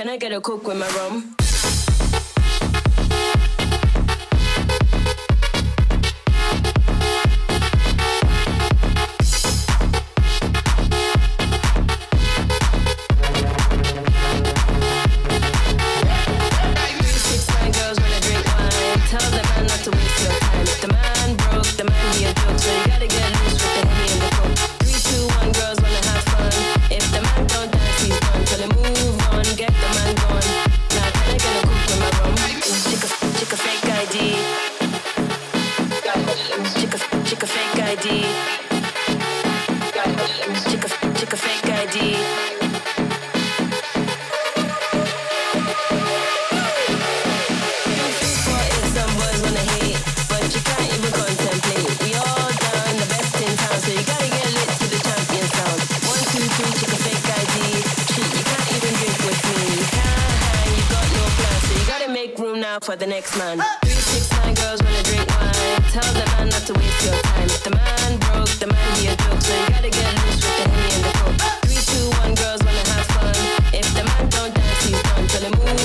Can I get a coke with my rum? down for the next man. Three, six, nine girls wanna drink wine. Tell the man not to waste your time. If the man broke, the man he a joke. So you gotta get loose with the henny and the coke. Three, two, one, girls wanna have fun. If the man don't dance, he's done. Tell him move.